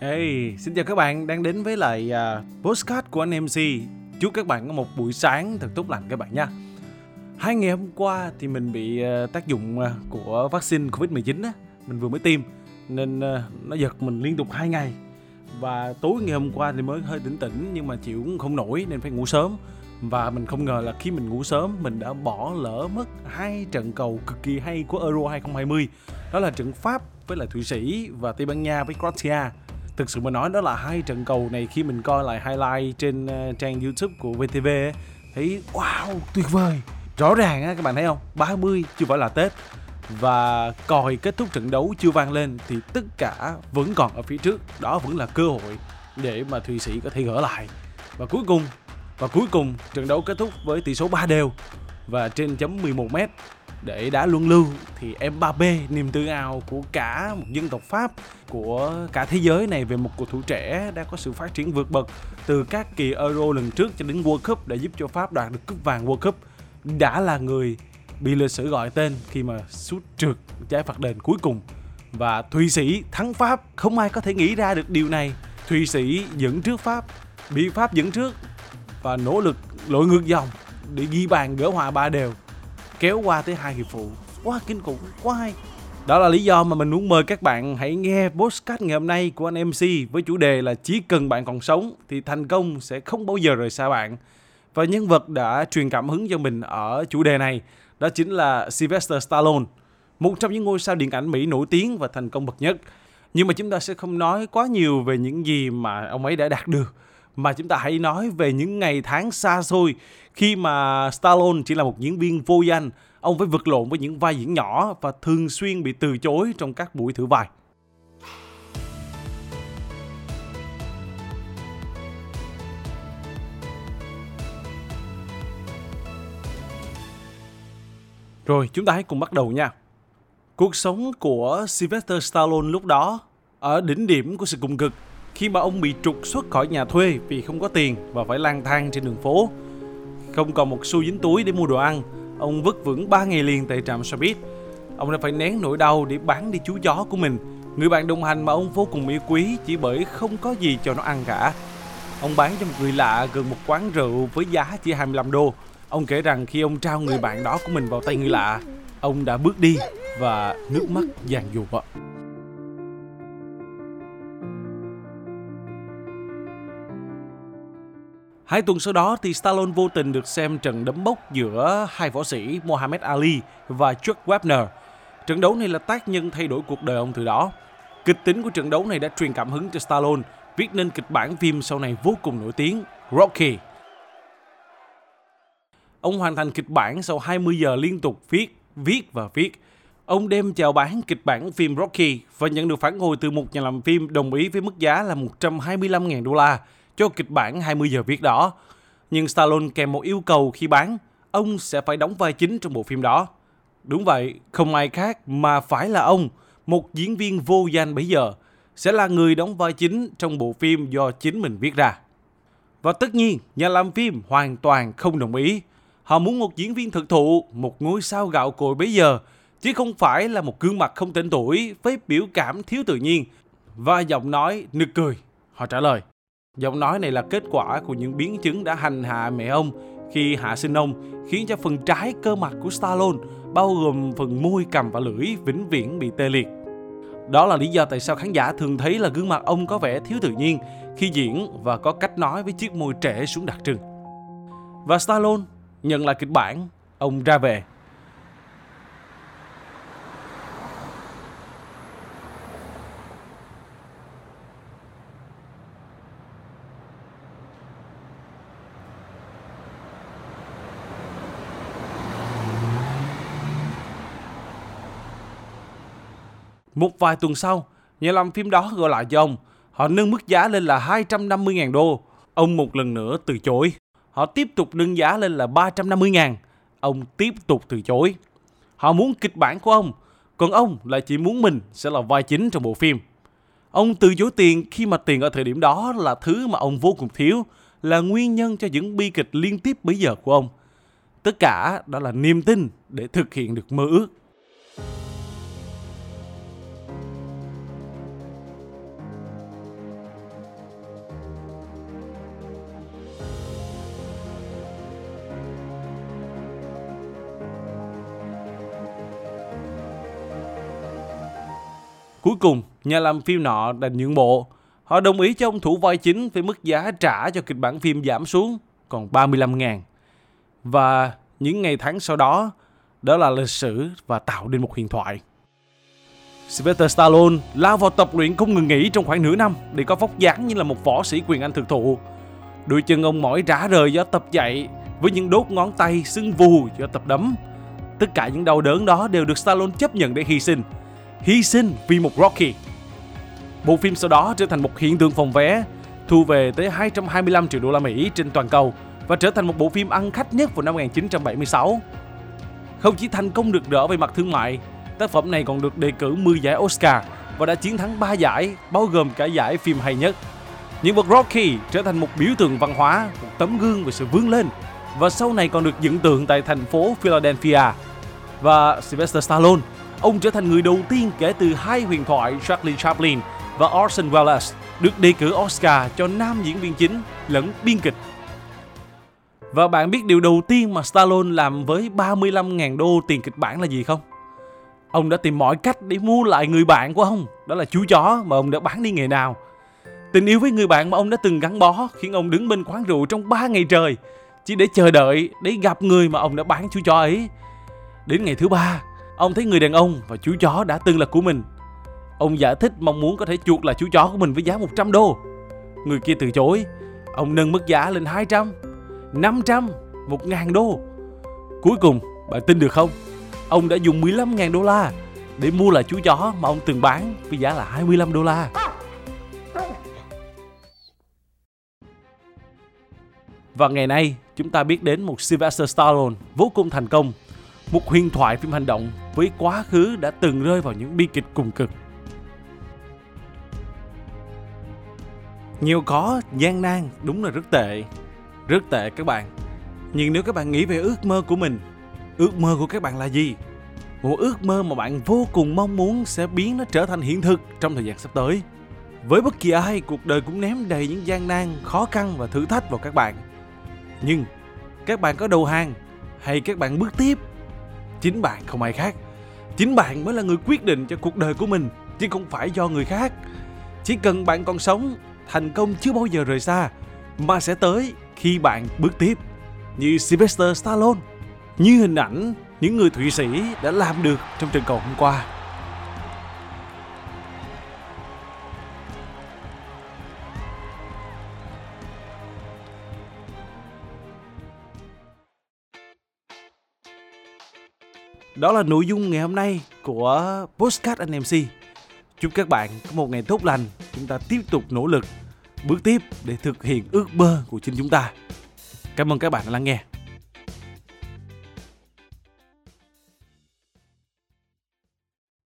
Hey, xin chào các bạn đang đến với lại uh, postcard của anh MC. Chúc các bạn có một buổi sáng thật tốt lành các bạn nha. Hai ngày hôm qua thì mình bị uh, tác dụng uh, của vaccine Covid-19 á, mình vừa mới tiêm nên uh, nó giật mình liên tục hai ngày. Và tối ngày hôm qua thì mới hơi tỉnh tỉnh nhưng mà chịu cũng không nổi nên phải ngủ sớm. Và mình không ngờ là khi mình ngủ sớm mình đã bỏ lỡ mất hai trận cầu cực kỳ hay của Euro 2020. Đó là trận Pháp với lại Thụy Sĩ và Tây Ban Nha với Croatia thực sự mà nói đó là hai trận cầu này khi mình coi lại highlight trên uh, trang youtube của VTV ấy, thấy wow tuyệt vời. Rõ ràng á các bạn thấy không? 30 chưa phải là Tết. Và còi kết thúc trận đấu chưa vang lên thì tất cả vẫn còn ở phía trước. Đó vẫn là cơ hội để mà Thụy Sĩ có thể gỡ lại. Và cuối cùng và cuối cùng trận đấu kết thúc với tỷ số 3 đều và trên chấm 11 m để đá luân lưu thì Mbappe niềm tự hào của cả một dân tộc Pháp, của cả thế giới này về một cầu thủ trẻ đã có sự phát triển vượt bậc từ các kỳ Euro lần trước cho đến World Cup để giúp cho Pháp đoạt được cúp vàng World Cup. Đã là người bị lịch sử gọi tên khi mà sút trượt trái phạt đền cuối cùng. Và Thụy Sĩ thắng Pháp, không ai có thể nghĩ ra được điều này. Thụy Sĩ dẫn trước Pháp, bị Pháp dẫn trước và nỗ lực lội ngược dòng để ghi bàn gỡ hòa ba đều kéo qua tới hai hiệp phụ quá kinh khủng quá hay đó là lý do mà mình muốn mời các bạn hãy nghe podcast ngày hôm nay của anh MC với chủ đề là chỉ cần bạn còn sống thì thành công sẽ không bao giờ rời xa bạn. Và nhân vật đã truyền cảm hứng cho mình ở chủ đề này đó chính là Sylvester Stallone, một trong những ngôi sao điện ảnh Mỹ nổi tiếng và thành công bậc nhất. Nhưng mà chúng ta sẽ không nói quá nhiều về những gì mà ông ấy đã đạt được mà chúng ta hãy nói về những ngày tháng xa xôi khi mà Stallone chỉ là một diễn viên vô danh, ông phải vật lộn với những vai diễn nhỏ và thường xuyên bị từ chối trong các buổi thử vai. Rồi, chúng ta hãy cùng bắt đầu nha. Cuộc sống của Sylvester Stallone lúc đó ở đỉnh điểm của sự cùng cực khi mà ông bị trục xuất khỏi nhà thuê vì không có tiền và phải lang thang trên đường phố. Không còn một xu dính túi để mua đồ ăn, ông vất vưởng 3 ngày liền tại trạm xe buýt. Ông đã phải nén nỗi đau để bán đi chú chó của mình, người bạn đồng hành mà ông vô cùng yêu quý chỉ bởi không có gì cho nó ăn cả. Ông bán cho một người lạ gần một quán rượu với giá chỉ 25 đô. Ông kể rằng khi ông trao người bạn đó của mình vào tay người lạ, ông đã bước đi và nước mắt giàn dụa. Hai tuần sau đó thì Stallone vô tình được xem trận đấm bốc giữa hai võ sĩ Muhammad Ali và Chuck Webner. Trận đấu này là tác nhân thay đổi cuộc đời ông từ đó. Kịch tính của trận đấu này đã truyền cảm hứng cho Stallone viết nên kịch bản phim sau này vô cùng nổi tiếng Rocky. Ông hoàn thành kịch bản sau 20 giờ liên tục viết, viết và viết. Ông đem chào bán kịch bản phim Rocky và nhận được phản hồi từ một nhà làm phim đồng ý với mức giá là 125.000 đô la cho kịch bản 20 giờ viết đó. Nhưng Stallone kèm một yêu cầu khi bán, ông sẽ phải đóng vai chính trong bộ phim đó. Đúng vậy, không ai khác mà phải là ông, một diễn viên vô danh bấy giờ, sẽ là người đóng vai chính trong bộ phim do chính mình viết ra. Và tất nhiên, nhà làm phim hoàn toàn không đồng ý. Họ muốn một diễn viên thực thụ, một ngôi sao gạo cội bấy giờ, chứ không phải là một gương mặt không tên tuổi với biểu cảm thiếu tự nhiên và giọng nói nực cười. Họ trả lời. Giọng nói này là kết quả của những biến chứng đã hành hạ mẹ ông khi hạ sinh ông, khiến cho phần trái cơ mặt của Stallone, bao gồm phần môi, cằm và lưỡi, vĩnh viễn bị tê liệt. Đó là lý do tại sao khán giả thường thấy là gương mặt ông có vẻ thiếu tự nhiên khi diễn và có cách nói với chiếc môi trẻ xuống đặc trưng. Và Stallone nhận lại kịch bản, ông ra về Một vài tuần sau, nhà làm phim đó gọi lại cho ông. Họ nâng mức giá lên là 250.000 đô. Ông một lần nữa từ chối. Họ tiếp tục nâng giá lên là 350.000. Ông tiếp tục từ chối. Họ muốn kịch bản của ông, còn ông lại chỉ muốn mình sẽ là vai chính trong bộ phim. Ông từ chối tiền khi mà tiền ở thời điểm đó là thứ mà ông vô cùng thiếu, là nguyên nhân cho những bi kịch liên tiếp bây giờ của ông. Tất cả đó là niềm tin để thực hiện được mơ ước. Cuối cùng, nhà làm phim nọ đành nhượng bộ. Họ đồng ý cho ông thủ vai chính với mức giá trả cho kịch bản phim giảm xuống còn 35 ngàn. Và những ngày tháng sau đó, đó là lịch sử và tạo nên một huyền thoại. Sylvester Stallone lao vào tập luyện không ngừng nghỉ trong khoảng nửa năm để có vóc dáng như là một võ sĩ quyền Anh thực thụ. Đôi chân ông mỏi rã rời do tập chạy với những đốt ngón tay sưng vù do tập đấm. Tất cả những đau đớn đó đều được Stallone chấp nhận để hy sinh. Hy sinh vì một Rocky. Bộ phim sau đó trở thành một hiện tượng phòng vé, thu về tới 225 triệu đô la Mỹ trên toàn cầu và trở thành một bộ phim ăn khách nhất vào năm 1976. Không chỉ thành công được đỡ về mặt thương mại, tác phẩm này còn được đề cử 10 giải Oscar và đã chiến thắng 3 giải, bao gồm cả giải phim hay nhất. Nhân vật Rocky trở thành một biểu tượng văn hóa, một tấm gương về sự vươn lên và sau này còn được dựng tượng tại thành phố Philadelphia. Và Sylvester Stallone, ông trở thành người đầu tiên kể từ hai huyền thoại Charlie Chaplin và Orson Welles được đề cử Oscar cho nam diễn viên chính lẫn biên kịch. Và bạn biết điều đầu tiên mà Stallone làm với 35.000 đô tiền kịch bản là gì không? Ông đã tìm mọi cách để mua lại người bạn của ông, đó là chú chó mà ông đã bán đi ngày nào. Tình yêu với người bạn mà ông đã từng gắn bó khiến ông đứng bên quán rượu trong 3 ngày trời chỉ để chờ đợi để gặp người mà ông đã bán chú chó ấy. Đến ngày thứ ba, ông thấy người đàn ông và chú chó đã từng là của mình. Ông giải thích mong muốn có thể chuộc lại chú chó của mình với giá 100 đô. Người kia từ chối. Ông nâng mức giá lên 200, 500, 1.000 đô. Cuối cùng, bạn tin được không? Ông đã dùng 15.000 đô la để mua lại chú chó mà ông từng bán với giá là 25 đô la. Và ngày nay, chúng ta biết đến một Sylvester Stallone vô cùng thành công, một huyền thoại phim hành động với quá khứ đã từng rơi vào những bi kịch cùng cực. Nhiều có, gian nan, đúng là rất tệ. Rất tệ các bạn. Nhưng nếu các bạn nghĩ về ước mơ của mình, ước mơ của các bạn là gì? Một ước mơ mà bạn vô cùng mong muốn sẽ biến nó trở thành hiện thực trong thời gian sắp tới. Với bất kỳ ai, cuộc đời cũng ném đầy những gian nan, khó khăn và thử thách vào các bạn. Nhưng các bạn có đầu hàng hay các bạn bước tiếp? Chính bạn không ai khác. Chính bạn mới là người quyết định cho cuộc đời của mình chứ không phải do người khác. Chỉ cần bạn còn sống, thành công chưa bao giờ rời xa mà sẽ tới khi bạn bước tiếp. Như Sylvester Stallone, như hình ảnh những người Thụy Sĩ đã làm được trong trận cầu hôm qua. Đó là nội dung ngày hôm nay của Postcard anh MC. Chúc các bạn có một ngày tốt lành, chúng ta tiếp tục nỗ lực, bước tiếp để thực hiện ước mơ của chính chúng ta. Cảm ơn các bạn đã lắng nghe.